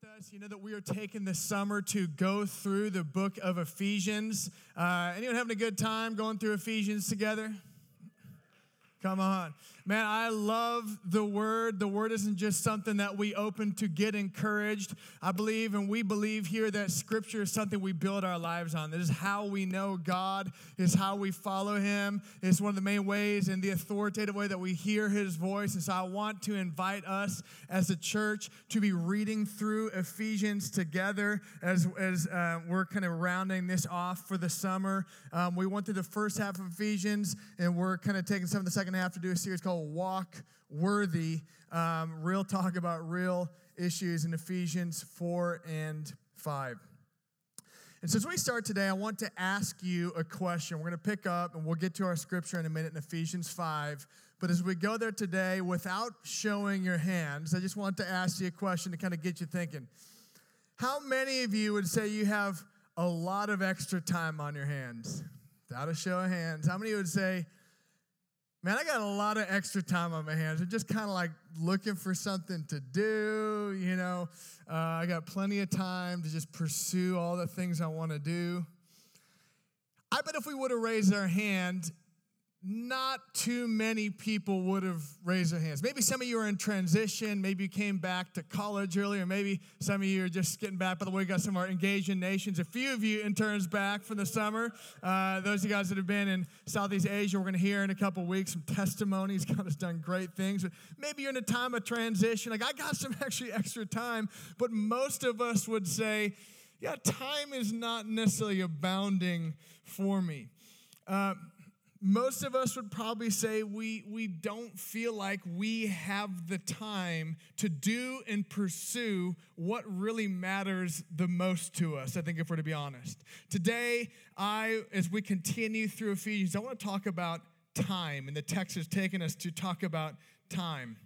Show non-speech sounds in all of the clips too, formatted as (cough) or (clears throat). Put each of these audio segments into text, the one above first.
with us, you know that we are taking the summer to go through the book of Ephesians. Uh, anyone having a good time going through Ephesians together? Come on. Man, I love the word. The word isn't just something that we open to get encouraged. I believe and we believe here that scripture is something we build our lives on. This is how we know God, is how we follow him. It's one of the main ways and the authoritative way that we hear his voice. And so I want to invite us as a church to be reading through Ephesians together as, as uh, we're kind of rounding this off for the summer. Um, we went through the first half of Ephesians and we're kind of taking some of the second half to do a series called Walk Worthy. Um, real talk about real issues in Ephesians 4 and 5. And so, as we start today, I want to ask you a question. We're going to pick up and we'll get to our scripture in a minute in Ephesians 5. But as we go there today, without showing your hands, I just want to ask you a question to kind of get you thinking. How many of you would say you have a lot of extra time on your hands? Without a show of hands. How many would say, Man, I got a lot of extra time on my hands. I'm just kind of like looking for something to do. You know, uh, I got plenty of time to just pursue all the things I want to do. I bet if we would have raised our hand, not too many people would have raised their hands. Maybe some of you are in transition. Maybe you came back to college earlier. Maybe some of you are just getting back. By the way, we got some of our engaging nations. A few of you interns back from the summer. Uh, those of you guys that have been in Southeast Asia, we're going to hear in a couple weeks some testimonies. (laughs) God has done great things. But maybe you're in a time of transition. Like, I got some (laughs) actually extra time. But most of us would say, yeah, time is not necessarily abounding for me. Uh, most of us would probably say we, we don't feel like we have the time to do and pursue what really matters the most to us, I think, if we're to be honest. Today, I, as we continue through Ephesians, I want to talk about time, and the text has taken us to talk about time.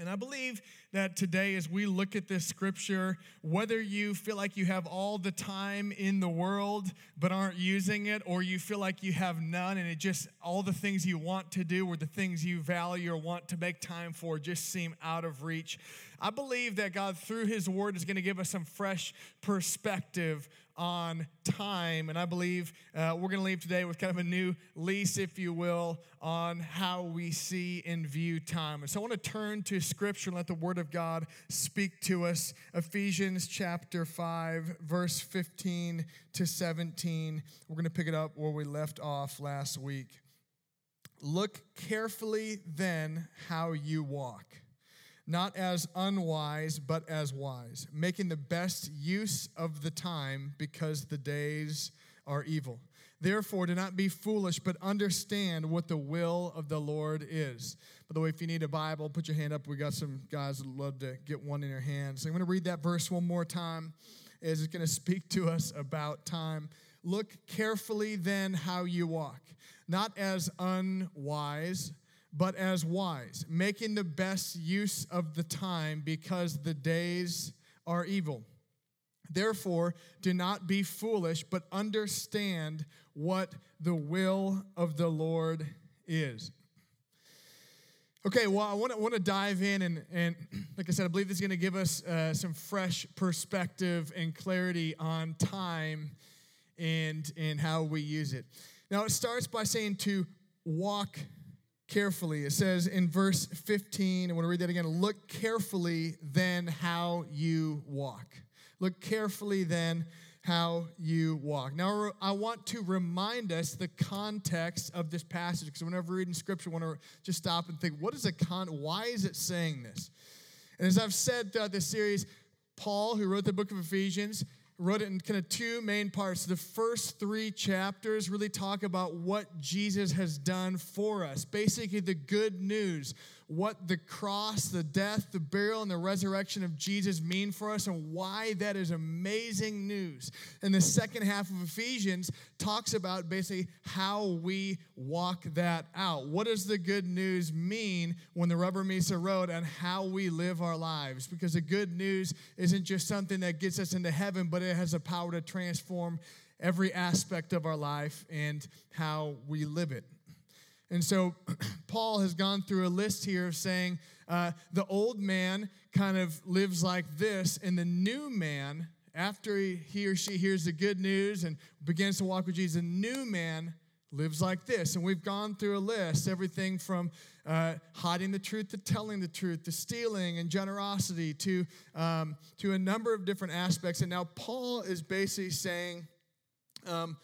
And I believe that today, as we look at this scripture, whether you feel like you have all the time in the world but aren't using it, or you feel like you have none and it just all the things you want to do or the things you value or want to make time for just seem out of reach, I believe that God, through His Word, is going to give us some fresh perspective on time. And I believe uh, we're going to leave today with kind of a new lease, if you will, on how we see and view time. And so I want to turn to Scripture and let the Word of God speak to us. Ephesians chapter 5, verse 15 to 17. We're going to pick it up where we left off last week. Look carefully then how you walk not as unwise, but as wise, making the best use of the time because the days are evil. Therefore, do not be foolish, but understand what the will of the Lord is. By the way, if you need a Bible, put your hand up. We got some guys that love to get one in their hands. I'm going to read that verse one more time. Is it's going to speak to us about time. Look carefully then how you walk, not as unwise but as wise, making the best use of the time because the days are evil. Therefore, do not be foolish, but understand what the will of the Lord is. Okay, well, I want to, want to dive in, and, and (clears throat) like I said, I believe this is going to give us uh, some fresh perspective and clarity on time and, and how we use it. Now, it starts by saying to walk carefully. It says in verse 15, I want to read that again. Look carefully then how you walk. Look carefully then how you walk. Now, I want to remind us the context of this passage because whenever reading scripture, I want to just stop and think, what is the con? Why is it saying this? And as I've said throughout this series, Paul, who wrote the book of Ephesians, wrote it in kind of two main parts. The first three chapters really talk about what Jesus has done for us. Basically, the good news what the cross, the death, the burial, and the resurrection of Jesus mean for us and why that is amazing news. And the second half of Ephesians talks about basically how we walk that out. What does the good news mean when the rubber meets the road and how we live our lives? Because the good news isn't just something that gets us into heaven, but it has the power to transform every aspect of our life and how we live it. And so (clears throat) Paul has gone through a list here of saying uh, the old man kind of lives like this, and the new man, after he or she hears the good news and begins to walk with Jesus, the new man lives like this. And we've gone through a list everything from uh, hiding the truth to telling the truth to stealing and generosity to, um, to a number of different aspects. And now Paul is basically saying um,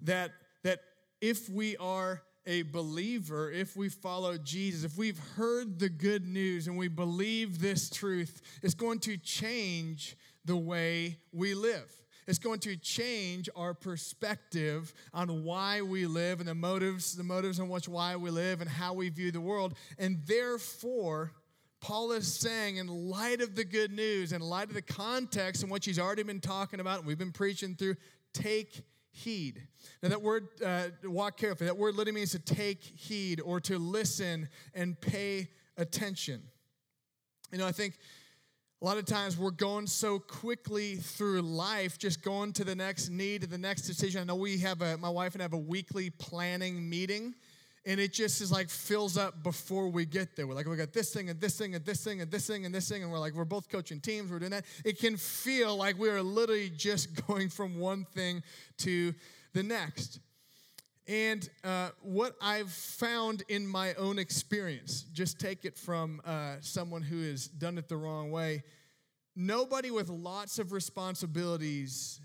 that, that if we are a believer, if we follow Jesus, if we've heard the good news and we believe this truth, it's going to change the way we live. It's going to change our perspective on why we live and the motives, the motives on which why we live and how we view the world. And therefore, Paul is saying, in light of the good news, in light of the context in which he's already been talking about, and we've been preaching through, take heed. Now, that word, uh, walk carefully, that word literally means to take heed or to listen and pay attention. You know, I think a lot of times we're going so quickly through life, just going to the next need, to the next decision. I know we have a, my wife and I have a weekly planning meeting, and it just is like fills up before we get there. We're like, we got this thing and this thing and this thing and this thing and this thing, and we're like, we're both coaching teams, we're doing that. It can feel like we are literally just (laughs) going from one thing to the next. And uh, what I've found in my own experience, just take it from uh, someone who has done it the wrong way. Nobody with lots of responsibilities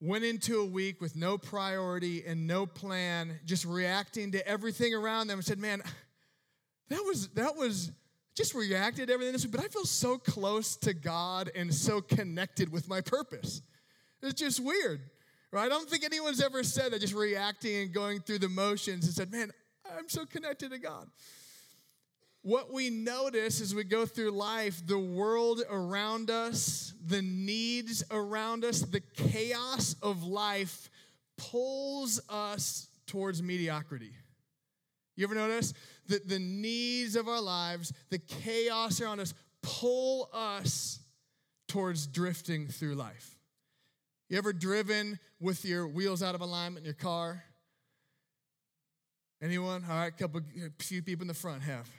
went into a week with no priority and no plan, just reacting to everything around them and said, Man, that was, that was, just reacted to everything this week, but I feel so close to God and so connected with my purpose. It's just weird. Right? I don't think anyone's ever said that just reacting and going through the motions and said, man, I'm so connected to God. What we notice as we go through life, the world around us, the needs around us, the chaos of life pulls us towards mediocrity. You ever notice that the needs of our lives, the chaos around us, pull us towards drifting through life? You ever driven with your wheels out of alignment in your car? Anyone? All right, a couple, a few people in the front have.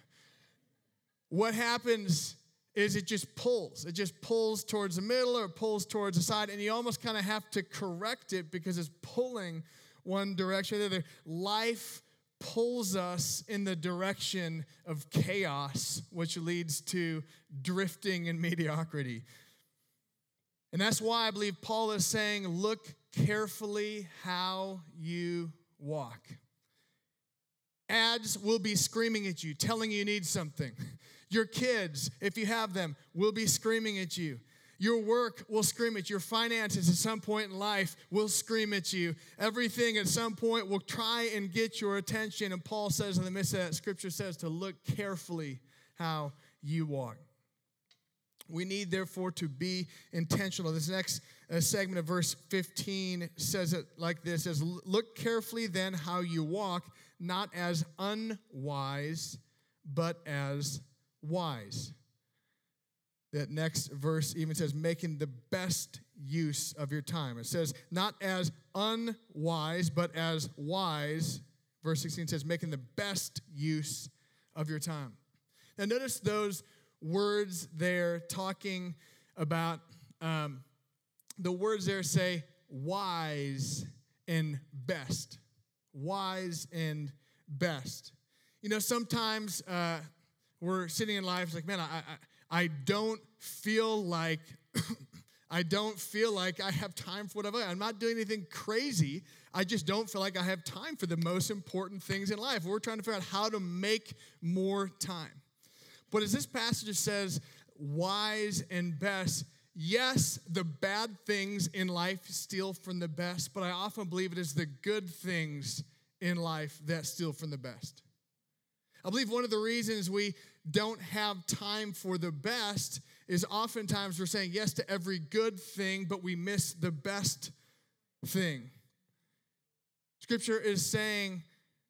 What happens is it just pulls. It just pulls towards the middle or pulls towards the side, and you almost kind of have to correct it because it's pulling one direction or the other. Life pulls us in the direction of chaos, which leads to drifting and mediocrity. And that's why I believe Paul is saying, look carefully how you walk. Ads will be screaming at you, telling you you need something. (laughs) Your kids, if you have them, will be screaming at you. Your work will scream at you. Your finances at some point in life will scream at you. Everything at some point will try and get your attention. And Paul says in the midst of that, scripture says to look carefully how you walk. We need, therefore, to be intentional. This next uh, segment of verse 15 says it like this says, Look carefully then how you walk, not as unwise, but as wise. That next verse even says, making the best use of your time. It says, not as unwise, but as wise. Verse 16 says, making the best use of your time. Now, notice those words there talking about um, the words there say wise and best. Wise and best. You know, sometimes uh, we're sitting in life, it's like, man, I, I, I don't feel like. (coughs) I don't feel like I have time for whatever. I'm not doing anything crazy. I just don't feel like I have time for the most important things in life. We're trying to figure out how to make more time. But as this passage says, wise and best, yes, the bad things in life steal from the best, but I often believe it is the good things in life that steal from the best. I believe one of the reasons we don't have time for the best is oftentimes we're saying yes to every good thing, but we miss the best thing. Scripture is saying,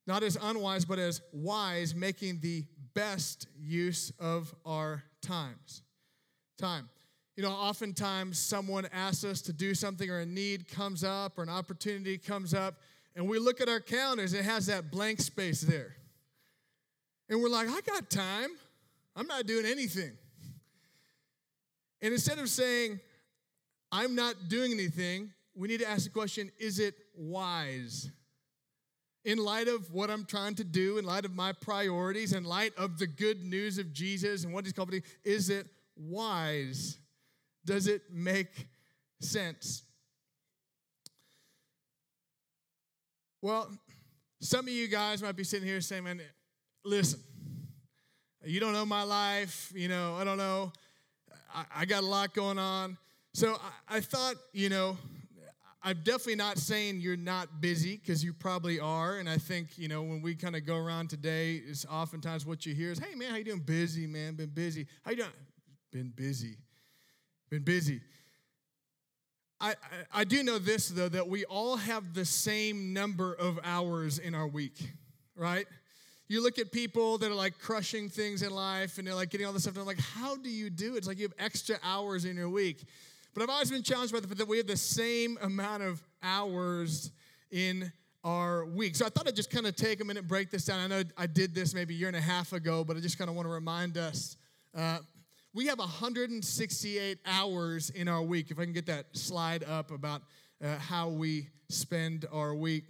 not as unwise, but as wise, making the best use of our times. Time. You know, oftentimes someone asks us to do something or a need comes up or an opportunity comes up, and we look at our calendars, it has that blank space there. And we're like, I got time. I'm not doing anything. And instead of saying, I'm not doing anything, we need to ask the question is it wise? In light of what I'm trying to do, in light of my priorities, in light of the good news of Jesus and what he's called me, is it wise? Does it make sense? Well, some of you guys might be sitting here saying, man, listen, you don't know my life. You know, I don't know. I, I got a lot going on. So I, I thought, you know, I'm definitely not saying you're not busy because you probably are. And I think, you know, when we kind of go around today, it's oftentimes what you hear is, hey, man, how you doing? Busy, man. Been busy. How you doing? Been busy. Been busy. I, I, I do know this, though, that we all have the same number of hours in our week, right? You look at people that are like crushing things in life and they're like getting all this stuff, I'm like, how do you do it? It's like you have extra hours in your week. But I've always been challenged by the fact that we have the same amount of hours in our week. So I thought I'd just kind of take a minute, break this down. I know I did this maybe a year and a half ago, but I just kind of want to remind us. Uh, we have 168 hours in our week. If I can get that slide up about uh, how we spend our week.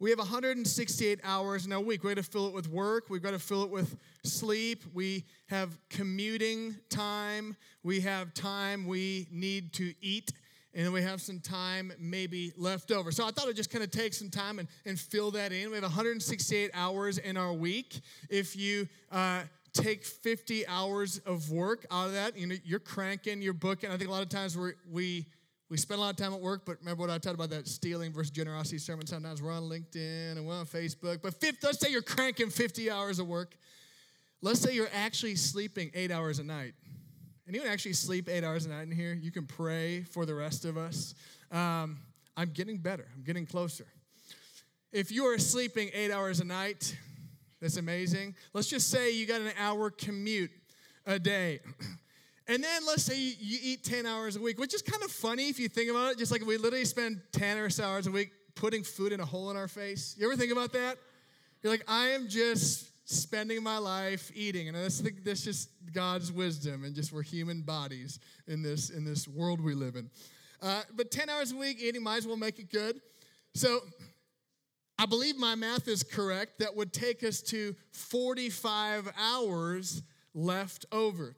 We have 168 hours in a week. We've got to fill it with work. We've got to fill it with sleep. We have commuting time. We have time we need to eat. And then we have some time maybe left over. So I thought I'd just kind of take some time and, and fill that in. We have 168 hours in our week. If you uh, take 50 hours of work out of that, you know, you're cranking, you're booking. I think a lot of times we we we spend a lot of time at work, but remember what I talked about that stealing versus generosity sermon? Sometimes we're on LinkedIn and we're on Facebook. But 50, let's say you're cranking 50 hours of work. Let's say you're actually sleeping eight hours a night. Anyone actually sleep eight hours a night in here? You can pray for the rest of us. Um, I'm getting better, I'm getting closer. If you are sleeping eight hours a night, that's amazing. Let's just say you got an hour commute a day. (clears throat) And then let's say you, eat 10 hours a week, which is kind of funny if you think about it. Just like we literally spend 10 or so hours a week putting food in a hole in our face. You ever think about that? You're like, I am just spending my life eating. And that's, that's just God's wisdom and just we're human bodies in this, in this world we live in. Uh, but 10 hours a week eating might as well make it good. So I believe my math is correct. That would take us to 45 hours left over.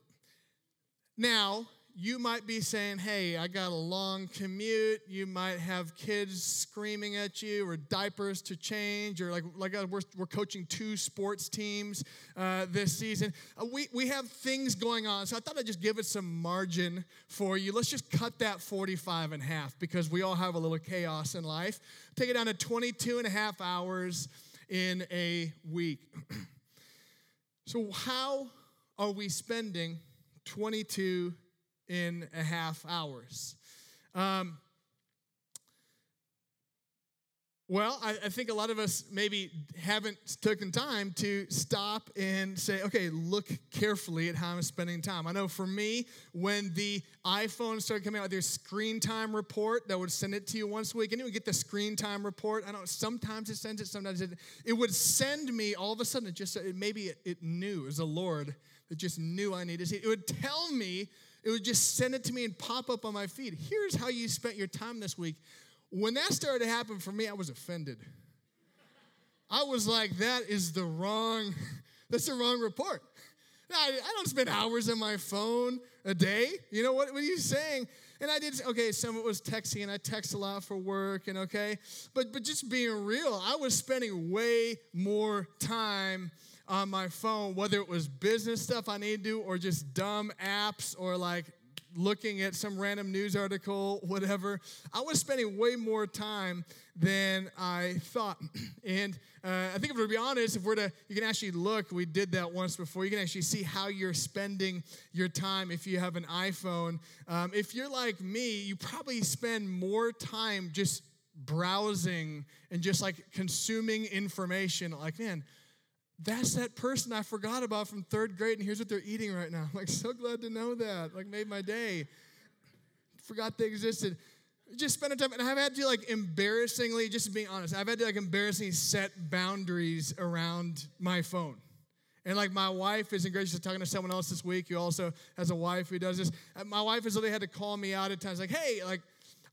Now, you might be saying, hey, I got a long commute. You might have kids screaming at you or diapers to change, or like, like uh, we're, we're coaching two sports teams uh, this season. Uh, we, we have things going on. So I thought I'd just give it some margin for you. Let's just cut that 45 in half because we all have a little chaos in life. Take it down to 22 and a half hours in a week. (clears throat) so, how are we spending? 22 and a half hours. Um, well, I, I, think a lot of us maybe haven't taken time to stop and say, okay, look carefully at how I'm spending time. I know for me, when the iPhone started coming out with their screen time report that would send it to you once a week, and you get the screen time report. I don't sometimes it sends it, sometimes it, it would send me all of a sudden, it just, it, maybe it, it knew, it was the Lord that just knew I needed to see it. It would tell me, it would just send it to me and pop up on my feed. Here's how you spent your time this week. When that started to happen for me, I was offended. I was like, that is the wrong, (laughs) that's the wrong report. I, I don't spend hours on my phone a day. You know, what, what are you saying? And I did, okay, some of it was texting, and I text a lot for work, and okay. But, but just being real, I was spending way more time on my phone, whether it was business stuff I need to do or just dumb apps or like looking at some random news article, (laughs) whatever. I was spending way more time than I thought. (clears throat) And uh, I think if we're to be honest, if we're to, you can actually look, we did that once before, you can actually see how you're spending your time if you have an iPhone. Um, if you're like me, you probably spend more time just browsing and just like consuming information. Like, man, that's that person I forgot about from third grade, and here's what they're eating right now. I'm (laughs) like, so glad to know that. Like, made my day. Forgot they existed. Just spend time, and I've had to like embarrassingly, just being honest, I've had to like embarrassingly set boundaries around my phone. And like my wife is encouraged to talking to someone else this week who also has a wife who does this. My wife has literally had to call me out at times like, hey, like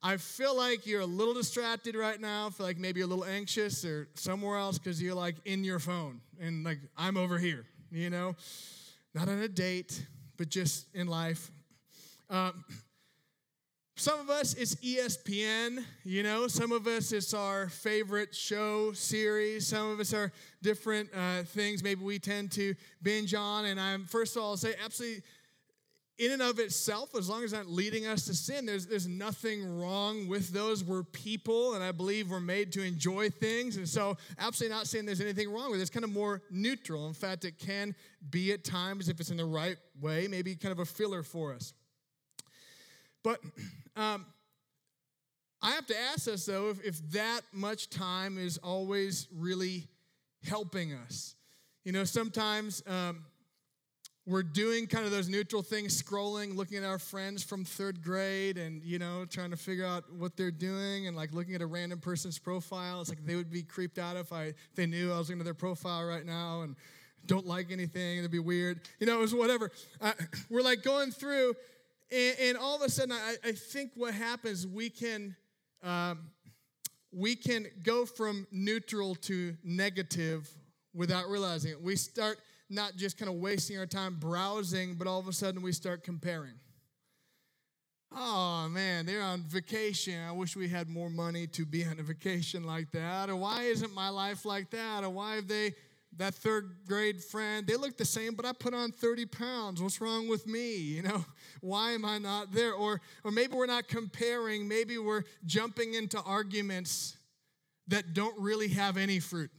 I feel like you're a little distracted right now. I feel like maybe you're a little anxious or somewhere else because you're like in your phone and like I'm over here, you know? Not on a date, but just in life. Um, some of us, it's ESPN, you know. Some of us, it's our favorite show series. Some of us are different uh, things. Maybe we tend to binge on. And I'm, first of all, I'll say absolutely, in and of itself, as long as not leading us to sin, there's, there's nothing wrong with those. We're people, and I believe we're made to enjoy things. And so, absolutely not saying there's anything wrong with it. It's kind of more neutral. In fact, it can be at times, if it's in the right way, maybe kind of a filler for us. But (clears throat) um, I have to ask us, though, if, if that much time is always really helping us. You know, sometimes um, we're doing kind of those neutral things, scrolling, looking at our friends from third grade and, you know, trying to figure out what they're doing and like looking at a random person's profile. It's like they would be creeped out if I if they knew I was looking at their profile right now and don't like anything. It'd be weird. You know, it was whatever. (clears throat) We're like going through and, and all of a sudden, I, I think what happens, we can, um, we can go from neutral to negative without realizing it. We start not just kind of wasting our time browsing, but all of a sudden we start comparing. Oh man, they're on vacation. I wish we had more money to be on a vacation like that. Or why isn't my life like that? Or why have they that third grade friend, they look the same, but I put on 30 pounds. What's wrong with me? You know, (laughs) why am I not there? Or, or maybe we're not comparing, maybe we're jumping into arguments that don't really have any fruit.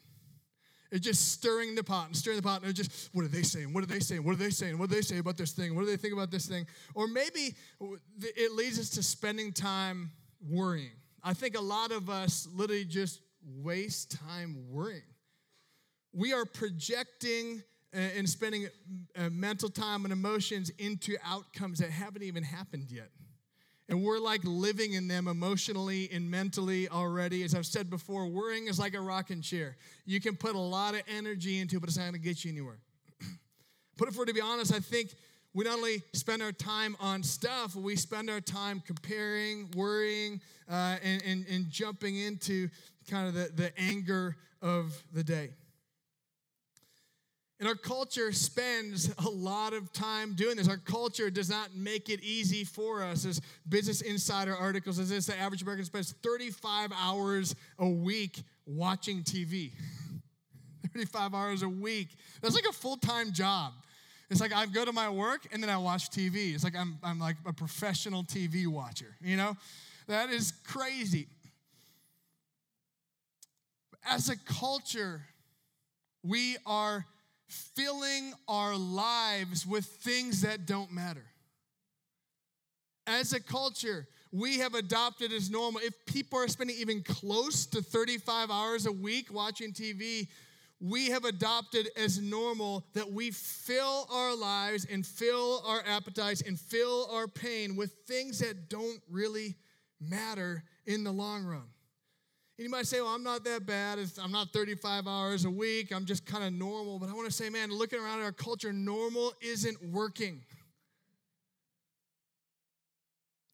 It's just stirring the pot and stirring the pot, and just, what are they saying? What are they saying? What are they saying? What do they say about this thing? What do they think about this thing? Or maybe it leads us to spending time worrying. I think a lot of us literally just waste time worrying we are projecting uh, and spending uh, mental time and emotions into outcomes that haven't even happened yet. And we're like living in them emotionally and mentally already. As I've said before, worrying is like a rocking chair. You can put a lot of energy into it, but it's not gonna get you anywhere. but if we're to be honest, I think we not only spend our time on stuff, we spend our time comparing, worrying, uh, and, and, and jumping into kind of the, the anger of the day. And our culture spends a lot of time doing this. Our culture does not make it easy for us. As Business Insider articles this, the average American spends 35 hours a week watching TV. (laughs) 35 hours a week. That's like a full-time job. It's like I go to my work and then I watch TV. It's like I'm, I'm like a professional TV watcher, you know? That is crazy. As a culture, we are filling our lives with things that don't matter. As a culture, we have adopted as normal. If people are spending even close to 35 hours a week watching TV, we have adopted as normal that we fill our lives and fill our appetites and fill our pain with things that don't really matter in the long run. Might say, well, I'm not that bad. I'm not 35 hours a week. I'm just kind of normal. But I want to say, man, looking around at our culture, normal isn't working.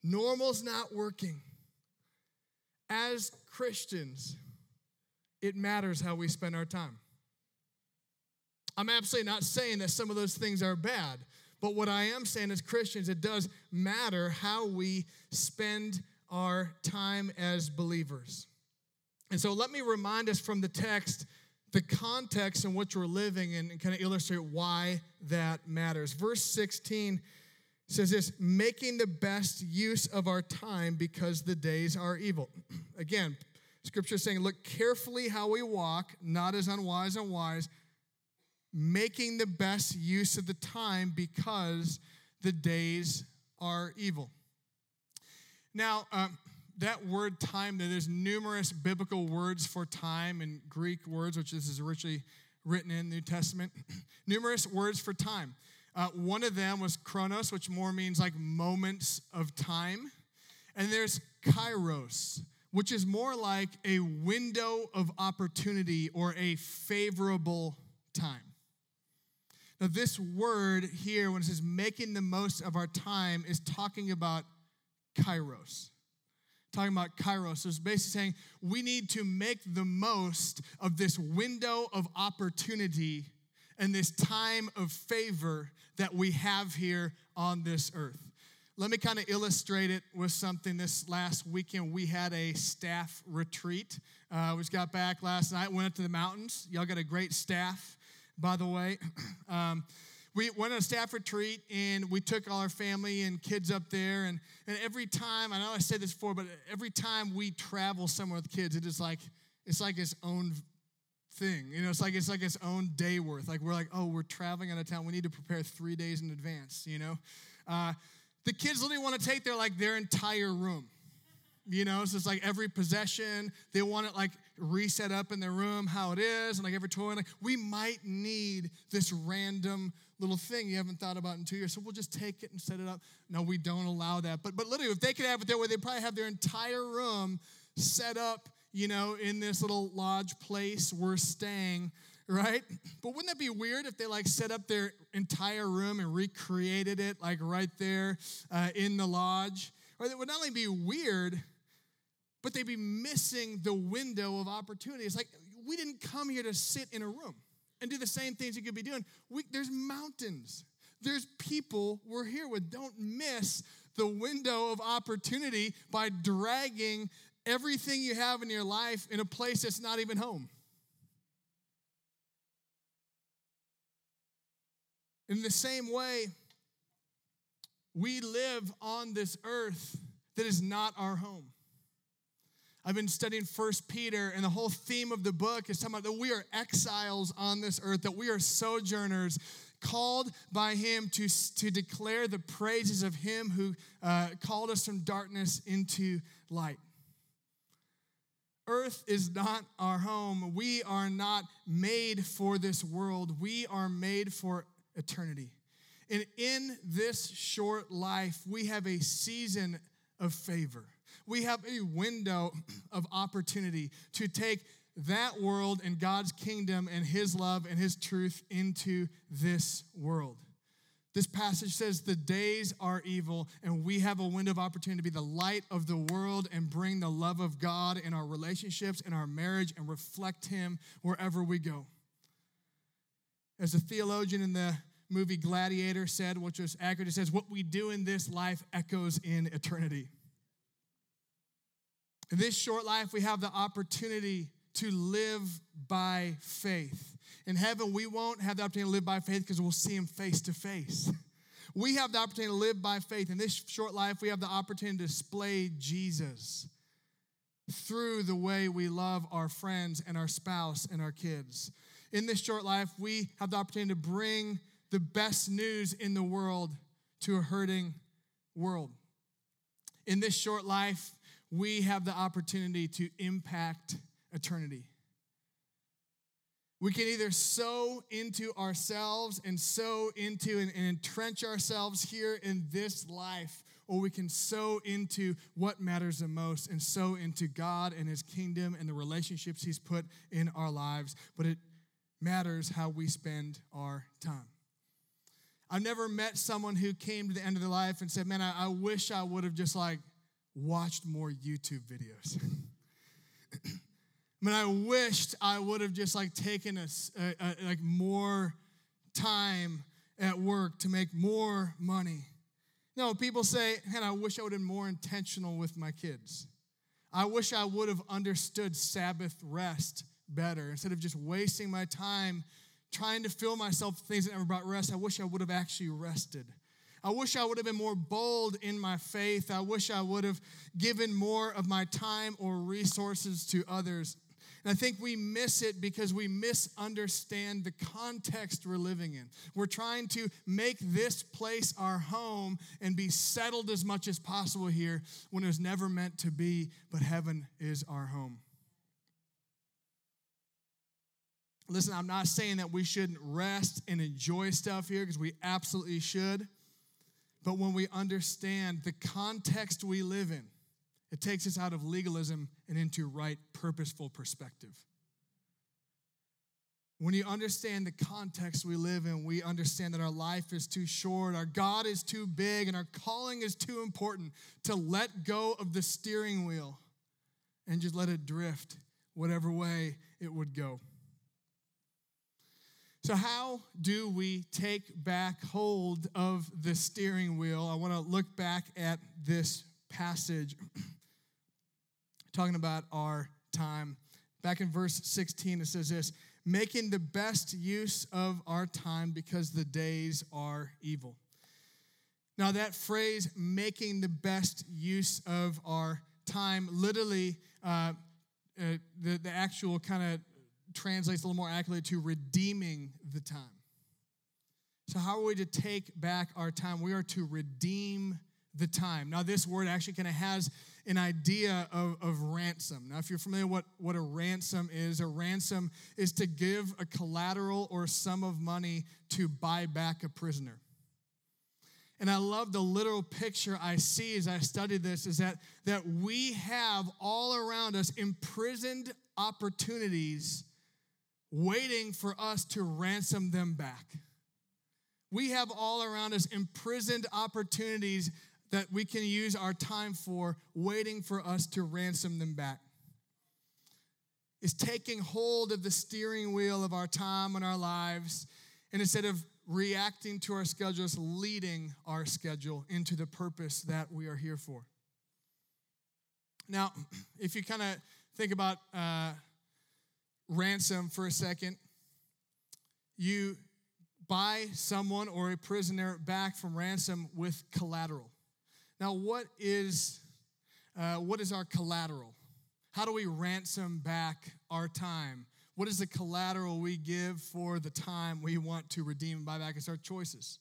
Normal's not working. As Christians, it matters how we spend our time. I'm absolutely not saying that some of those things are bad, but what I am saying as Christians, it does matter how we spend our time as believers. And so let me remind us from the text the context in which we're living and, kind of illustrate why that matters. Verse 16 says this making the best use of our time because the days are evil. (clears throat) Again, scripture is saying, look carefully how we walk, not as unwise and wise, making the best use of the time because the days are evil. Now, um, that word time, there's numerous biblical words for time and Greek words, which this is originally written in New Testament. (clears throat) numerous words for time. Uh, one of them was chronos, which more means like moments of time. And there's kairos, which is more like a window of opportunity or a favorable time. Now, this word here, when it says making the most of our time, is talking about kairos. Talking about kairos. It's basically saying we need to make the most of this window of opportunity and this time of favor that we have here on this earth. Let me kind of illustrate it with something. This last weekend, we had a staff retreat. Uh, we just got back last night, went up to the mountains. Y'all got a great staff, by the way. (clears throat) Um, we went on a staff retreat and we took all our family and kids up there. And, and every time, I know I said this before, but every time we travel somewhere with kids, it is like, it's like its own thing. You know, it's like it's like its own day worth. Like we're like, oh, we're traveling out of town. We need to prepare three days in advance. You know, uh, the kids literally want to take their like their entire room. You know, so it's like every possession they want it like reset up in their room how it is, and like every toy. Like we might need this random little thing you haven't thought about in two years, so we'll just take it and set it up. No, we don't allow that. But but literally, if they could have it their way, they probably have their entire room set up you know, in this little lodge place we're staying, right? But wouldn't that be weird if they like set up their entire room and recreated it like right there uh, in the lodge? Or it would not only be weird, but they'd be missing the window of opportunity. It's like we didn't come here to sit in a room and do the same things you could be doing. We, there's mountains, there's people we're here with. Don't miss the window of opportunity by dragging everything you have in your life in a place that's not even home. In the same way, we live on this earth that is not our home. I've been studying First Peter, and the whole theme of the book is talking about that we are exiles on this earth, that we are sojourners, called by Him to, to declare the praises of Him who uh, called us from darkness into light. Earth is not our home. We are not made for this world. We are made for eternity. And in this short life, we have a season of favor. We have a window of opportunity to take that world and God's kingdom and His love and His truth into this world. This passage says the days are evil, and we have a window of opportunity to be the light of the world and bring the love of God in our relationships, in our marriage, and reflect Him wherever we go. As a theologian in the movie Gladiator said, which was accurate, it says, What we do in this life echoes in eternity. In this short life, we have the opportunity to live by faith. In heaven, we won't have the opportunity to live by faith because we'll see Him face to face. (laughs) We have the opportunity to live by faith. In this short life, we have the opportunity to display Jesus through the way we love our friends and our spouse and our kids. In this short life, we have the opportunity to bring the best news in the world to a hurting world. In this short life, we have the opportunity to impact eternity. We can either sow into ourselves and sow into and, and, entrench ourselves here in this life, or we can sow into what matters the most and sow into God and His kingdom and the relationships He's put in our lives. But it matters how we spend our time. I've never met someone who came to the end of their life and said, Man, I, I wish I would have just like watched more YouTube videos. (laughs) I mean, I wished I would have just like taken a, like more time at work to make more money. No, people say, man, I wish I would have been more intentional with my kids. I wish I would have understood Sabbath rest better. Instead of just wasting my time trying to fill myself with things that never brought rest, I wish I would have actually rested. I wish I would have been more bold in my faith. I wish I would have given more of my time or resources to others. And I think we miss it because we misunderstand the context we're living in. We're trying to make this place our home and be settled as much as possible here when it was never meant to be, but heaven is our home. Listen, I'm not saying that we shouldn't rest and enjoy stuff here because we absolutely should. But when we understand the context we live in, it takes us out of legalism and into right, purposeful perspective. when you understand the context we live in, we understand that our life is too short, our God is too big, and our calling is too important to let go of the steering wheel and just let it drift whatever way it would go. So, how do we take back hold of the steering wheel? I want to look back at this passage (clears throat) talking about our time. Back in verse 16, it says this making the best use of our time because the days are evil. Now, that phrase, making the best use of our time, literally, uh, uh, the, the actual kind of translates a little more accurately to redeeming the time. So, how are we to take back our time? We are to redeem the time. Now, this word actually kind of has an idea of, of ransom. Now, if you're familiar what, what a ransom is, a ransom is to give a collateral or sum of money to buy back a prisoner. And I love the literal picture I see as I study this is that, that we have all around us imprisoned opportunities waiting for us to ransom them back. We have all around us imprisoned opportunities that we can use our time for, waiting for us to ransom them back. Is taking hold of the steering wheel of our time and our lives, and instead of reacting to our schedules, leading our schedule into the purpose that we are here for. Now, (clears throat) if you kind of think about uh, ransom for a second, you buy someone or a prisoner back from ransom with collateral. Now, what is, uh, what is our collateral? How do we ransom back our time? What is the collateral we give for the time we want to redeem and buy back? It's our choices.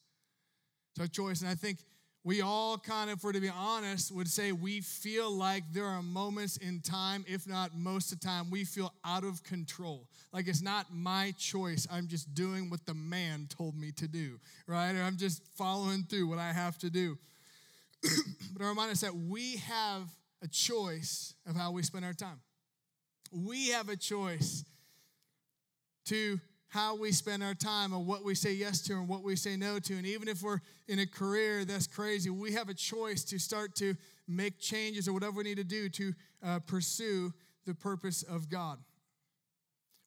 It's our choice. And I think we all kind of, for to be honest, would say we feel like there are moments in time, if not most of the time, we feel out of control. Like it's not my choice. I'm just doing what the man told me to do, right? Or I'm just following through what I have to do. (clears throat) but I remind us that we have a choice of how we spend our time. We have a choice to how we spend our time and what we say yes to and what we say no to. And even if we're in a career that's crazy, we have a choice to start to make changes or whatever we need to do to uh, pursue the purpose of God.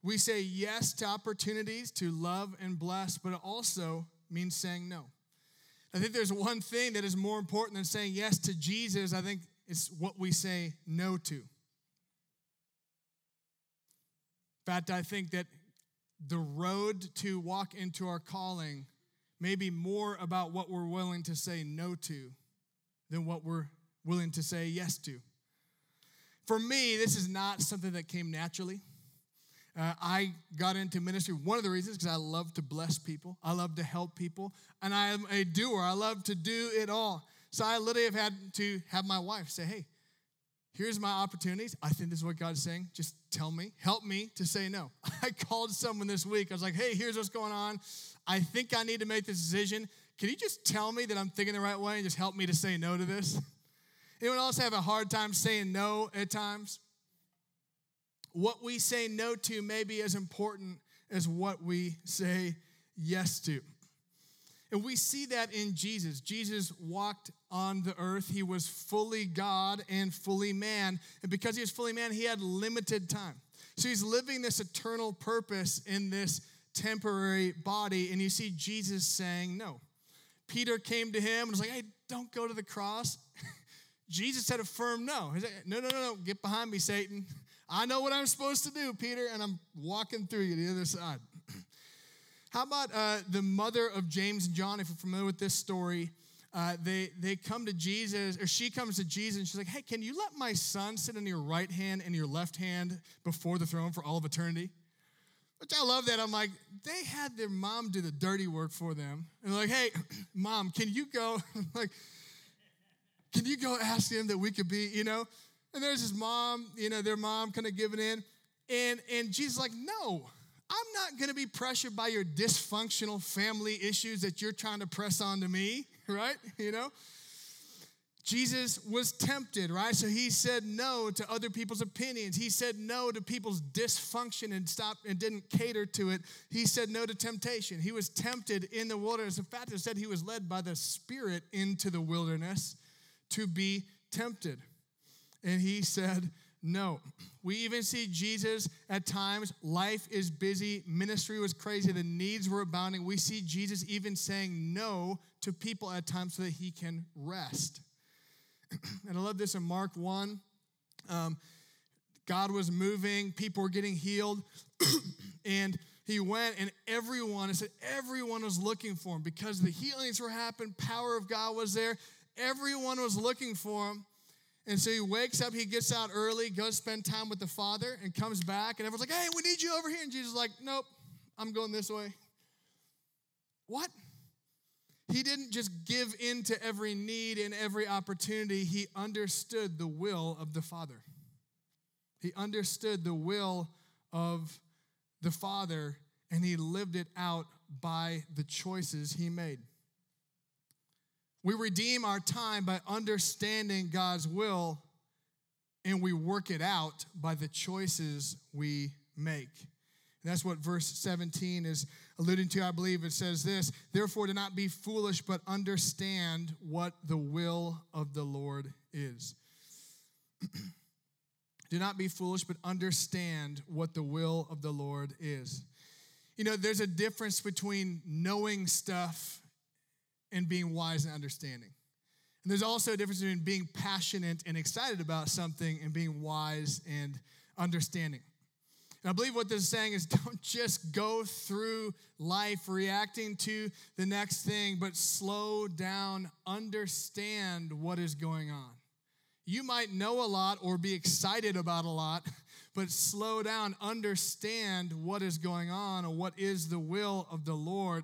We say yes to opportunities to love and bless, but it also means saying no. I think there's one thing that is more important than saying yes to Jesus. I think it's what we say no to. In fact, I think that the road to walk into our calling may be more about what we're willing to say no to than what we're willing to say yes to. For me, this is not something that came naturally. Uh, I got into ministry. One of the reasons because I love to bless people, I love to help people, and I am a doer. I love to do it all. So I literally have had to have my wife say, "Hey, here's my opportunities. I think this is what God's saying. Just tell me, help me to say no." (laughs) I called someone this week. I was like, "Hey, here's what's going on. I think I need to make this decision. Can you just tell me that I'm thinking the right way and just help me to say no to this?" (laughs) Anyone else have a hard time saying no at times? what we say no to may be as important as what we say yes to. And we see that in Jesus. Jesus walked on the earth. He was fully God and fully man. And because he was fully man, he had limited time. So he's living this eternal purpose in this temporary body. And you see Jesus saying no. Peter came to him and was like, hey, don't go to the cross. (laughs) Jesus said a firm no. He's like, no, no, no, no, get behind me, Satan. I know what I'm supposed to do, Peter, and I'm walking through you to the other side. (clears throat) How about uh, the mother of James and John? If you're familiar with this story, uh, they, they come to Jesus, or she comes to Jesus, and she's like, Hey, can you let my son sit in your right hand and your left hand before the throne for all of eternity? Which I love that. I'm like, they had their mom do the dirty work for them. And they're like, Hey, (clears throat) mom, can you go? (laughs) like, can you go ask him that we could be, you know? And there's his mom, you know, their mom kind of giving in. And, and Jesus like, no, I'm not going to be pressured by your dysfunctional family issues that you're trying to press onto me, (laughs) right? You know? Jesus was tempted, right? So he said no to other people's opinions. He said no to people's dysfunction and stopped and didn't cater to it. He said no to temptation. He was tempted in the wilderness. In fact, it said he was led by the Spirit into the wilderness to be tempted. And he said no. We even see Jesus at times, life is busy, ministry was crazy, the needs were abounding. We see Jesus even saying no to people at times so that he can rest. (clears throat) and I love this in Mark 1. Um, God was moving, people were getting healed, (clears throat) and he went, and everyone, I said, everyone was looking for him because the healings were happening, power of God was there. Everyone was looking for him. And so he wakes up, he gets out early, goes spend time with the Father, and comes back, and everyone's like, hey, we need you over here. And Jesus is like, nope, I'm going this way. What? He didn't just give in to every need and every opportunity, he understood the will of the Father. He understood the will of the Father, and he lived it out by the choices he made. We redeem our time by understanding God's will, and we work it out by the choices we make. And that's what verse 17 is alluding to, I believe. It says this Therefore, do not be foolish, but understand what the will of the Lord is. (clears throat) do not be foolish, but understand what the will of the Lord is. You know, there's a difference between knowing stuff and being wise and understanding. And there's also a difference between being passionate and excited about something and being wise and understanding. And I believe what this is saying is (laughs) don't just go through life reacting to the next thing, but slow down, understand what is going on. You might know a lot or be excited about a lot, (laughs) but slow down, understand what is going on or what is the will of the Lord,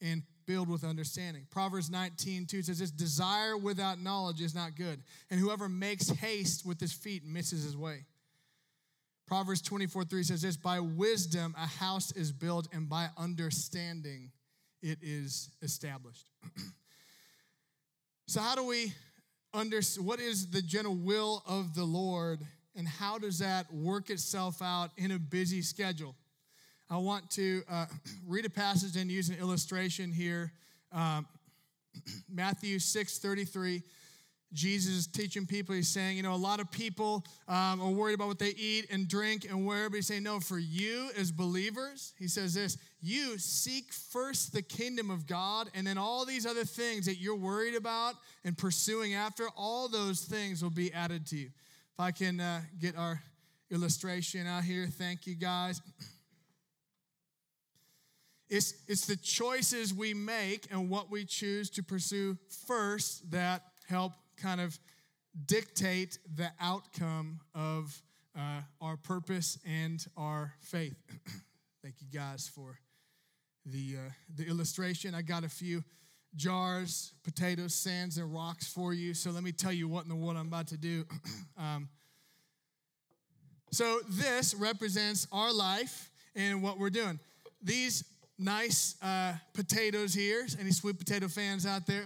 and filled with understanding. Proverbs 19, 2 says this desire without knowledge is not good, and whoever makes haste with his feet misses his way. Proverbs 24, 3 says this by wisdom a house is built, and by understanding it is established. (clears throat) so, how do we understand what is the general will of the Lord, and how does that work itself out in a busy schedule? I want to uh, (clears throat) read a passage and use an illustration here. Um, (clears throat) Matthew 6 33. Jesus is teaching people. He's saying, you know, a lot of people um, are worried about what they eat and drink and where, but he's saying, no, for you as believers, he says this you seek first the kingdom of God, and then all these other things that you're worried about and pursuing after, all those things will be added to you. If I can uh, get our illustration out here, thank you guys. (clears throat) It's, it's the choices we make and what we choose to pursue first that help kind of dictate the outcome of uh, our purpose and our faith. (clears throat) Thank you guys for the, uh, the illustration. I got a few jars, potatoes, sands, and rocks for you. So let me tell you what in the world I'm about to do. (clears throat) um, so this represents our life and what we're doing. These nice uh, potatoes here. Any sweet potato fans out there?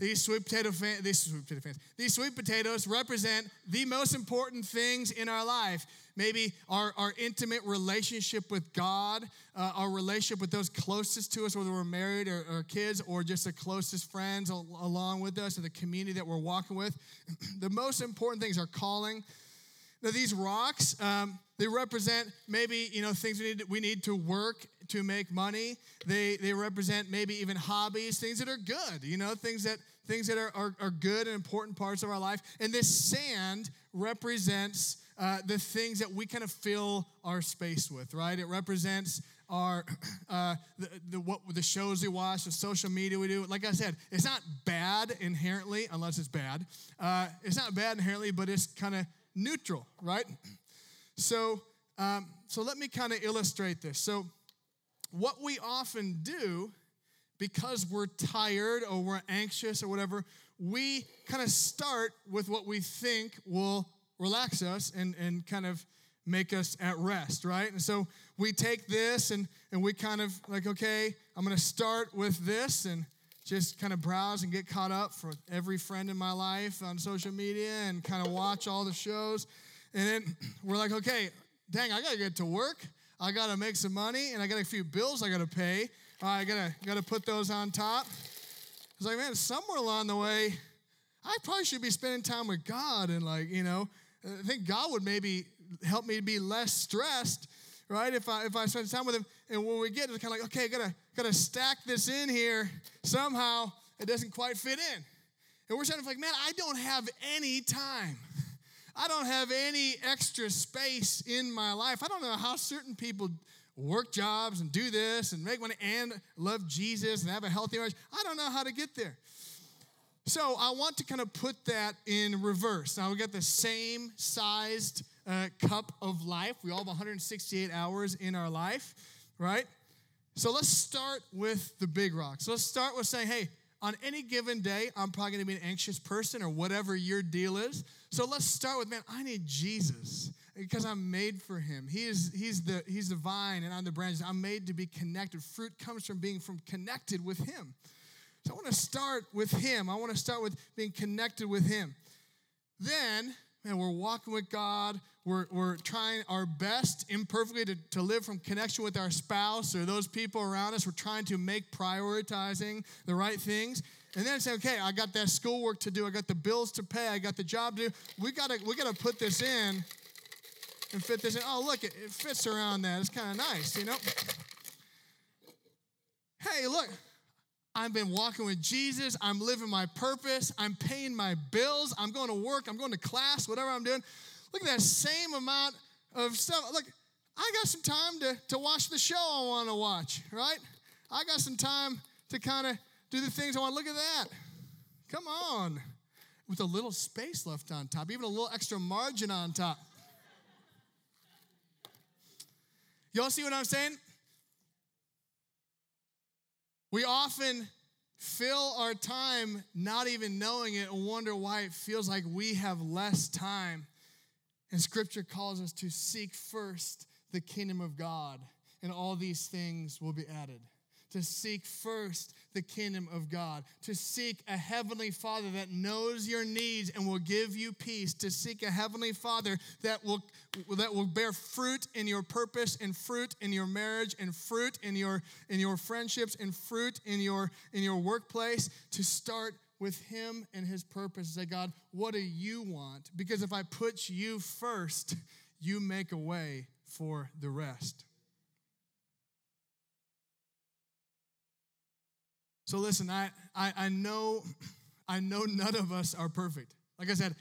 These sweet potato fans, these sweet potato fans, these sweet potatoes represent the most important things in our life. Maybe our, our intimate relationship with God, uh, our relationship with those closest to us, whether we're married or, or kids, or just the closest friends along with us, or the community that we're walking with. (clears throat) the most important things are calling. Now, these rocks, um, they represent maybe you know things we need to, we need to work to make money. They they represent maybe even hobbies, things that are good. You know, things that things that are, are, are good and important parts of our life. And this sand represents uh, the things that we kind of fill our space with, right? It represents our (clears throat) uh, the, the what the shows we watch, the social media we do. Like I said, it's not bad inherently, unless it's bad. Uh, it's not bad inherently, but it's kind of neutral, right? So, um, so let me kind of illustrate this. So, what we often do because we're tired or we're anxious or whatever, we kind of start with what we think will relax us and, and kind of make us at rest, right? And so we take this and, and we kind of like, okay, I'm gonna start with this and just kind of browse and get caught up for every friend in my life on social media and kind of watch all the shows. And then (clears throat) we're like, okay, dang, I gotta get to work. I gotta make some money, and I got a few bills I gotta pay. I gotta gotta put those on top. It's like, man, somewhere along the way, I probably should be spending time with God and like, you know, I think God would maybe help me be less stressed, right? If I if I spend time with Him, and when we get, it's kind of like, okay, I gotta gotta stack this in here somehow. It doesn't quite fit in, and we're saying like, man, I don't have any time. I don't have any extra space in my life. I don't know how certain people work jobs and do this and make money and love Jesus and have a healthy marriage. I don't know how to get there. So I want to kind of put that in reverse. Now we got the same sized uh, cup of life. We all have 168 hours in our life, right? So let's start with the big rocks. So let's start with saying, hey, on any given day, I'm probably going to be an anxious person or whatever your deal is. So let's start with, man, I need Jesus because I'm made for him. He is, he's, the, he's the vine and I'm the branches. I'm made to be connected. Fruit comes from being from connected with him. So I want to start with him. I want to start with being connected with him. Then, man, we're walking with God. We're, we're trying our best imperfectly to, to live from connection with our spouse or those people around us. We're trying to make prioritizing the right things. And then say, okay, I got that schoolwork to do, I got the bills to pay, I got the job to do. We gotta we gotta put this in and fit this in. Oh, look, it, it fits around that. It's kind of nice, you know? Hey, look, I've been walking with Jesus. I'm living my purpose. I'm paying my bills. I'm going to work. I'm going to class, whatever I'm doing. Look at that same amount of stuff. Look, I got some time to, to watch the show I want to watch, right? I got some time to kind of do the things I want. Look at that. Come on. With a little space left on top, even a little extra margin on top. Y'all see what I'm saying? We often fill our time not even knowing it and wonder why it feels like we have less time. And scripture calls us to seek first the kingdom of God, and all these things will be added to seek first the kingdom of God, to seek a heavenly Father that knows your needs and will give you peace, to seek a heavenly Father that will that will bear fruit in your purpose and fruit in your marriage and fruit in your in your friendships and fruit in your in your workplace to start with him and his purpose. Say, God, what do you want? Because if I put you first, you make a way for the rest. So listen, I, I, I know I know none of us are perfect. Like I said,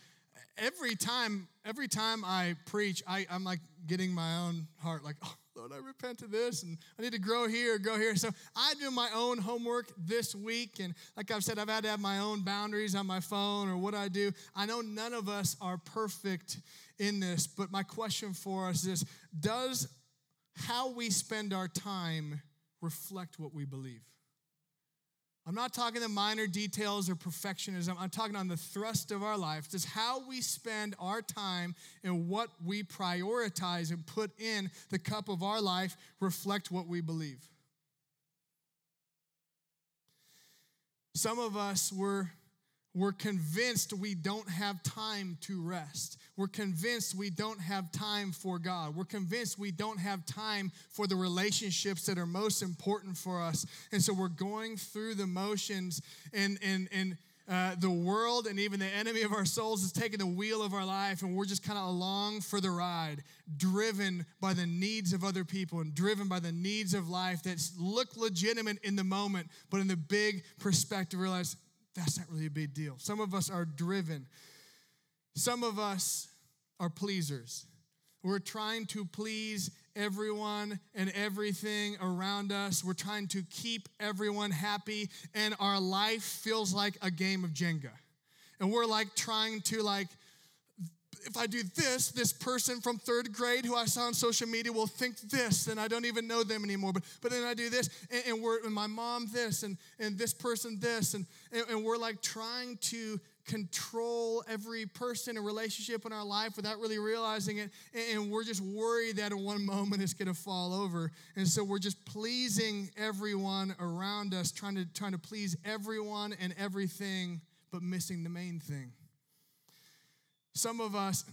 every time every time I preach, I, I'm like getting my own heart, like, oh Lord, I repent of this and I need to grow here, grow here. So I do my own homework this week. And like I've said, I've had to have my own boundaries on my phone or what I do. I know none of us are perfect in this, but my question for us is Does how we spend our time reflect what we believe? I'm not talking the minor details or perfectionism. I'm talking on the thrust of our life. Does how we spend our time and what we prioritize and put in the cup of our life reflect what we believe? Some of us were we're convinced we don't have time to rest. We're convinced we don't have time for God. We're convinced we don't have time for the relationships that are most important for us. And so we're going through the motions, and, and, and uh, the world and even the enemy of our souls is taking the wheel of our life, and we're just kind of along for the ride, driven by the needs of other people and driven by the needs of life that look legitimate in the moment, but in the big perspective, realize that's not really a big deal. Some of us are driven. Some of us are pleasers. We're trying to please everyone and everything around us. We're trying to keep everyone happy, and our life feels like a game of Jenga. And we're like trying to like if I do this, this person from third grade who I saw on social media will think this, and I don't even know them anymore. But, but then I do this, and, and we're and my mom this, and, and this person this, and, and, and we're like trying to control every person and relationship in our life without really realizing it. And we're just worried that in one (laughs) moment it's going to fall over. And so we're just pleasing everyone around us, trying to, trying to please everyone and everything, but missing the main thing. Some of us,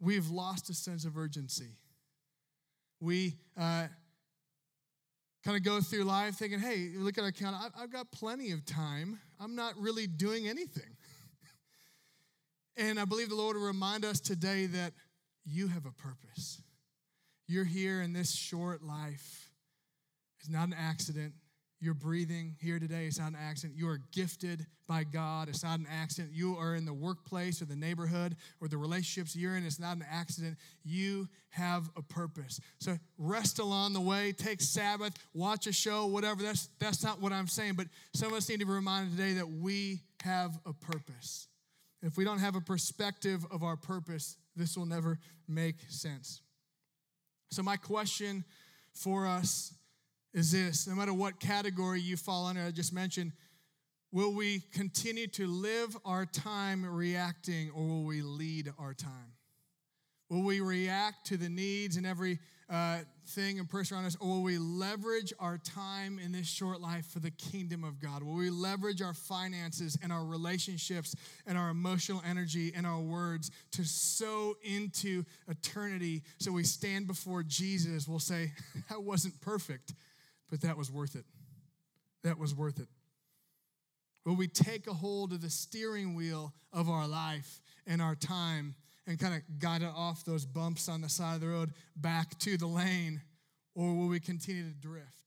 we've lost a sense of urgency. We, uh, kind of go through life thinking, hey, look at our account. I've got plenty of time. I'm not really doing anything. (laughs) and I believe the Lord will remind us today that you have a purpose. You're here in this short life. It's not an accident. You're breathing here today. It's not an accident. You are gifted by God. It's not an accident. You are in the workplace or the neighborhood or the relationships you're in. It's not an accident. You have a purpose. So rest along the way. Take Sabbath. Watch a show. Whatever. That's that's not what I'm saying. But some of us need to be reminded today that we have a purpose. If we don't have a perspective of our purpose, this will never make sense. So my question for us is this no matter what category you fall under, I just mentioned, will we continue to live our time reacting or will we lead our time? Will we react to the needs and every uh, thing and person around us, or will we leverage our time in this short life for the kingdom of God? Will we leverage our finances and our relationships and our emotional energy and our words to sow into eternity so we stand before Jesus? We'll say, (laughs) that wasn't perfect but that was worth it. That was worth it. Will we take a hold of the steering wheel of our life and our time and kind of guide it off those bumps on the side of the road back to the lane, or will we continue to drift?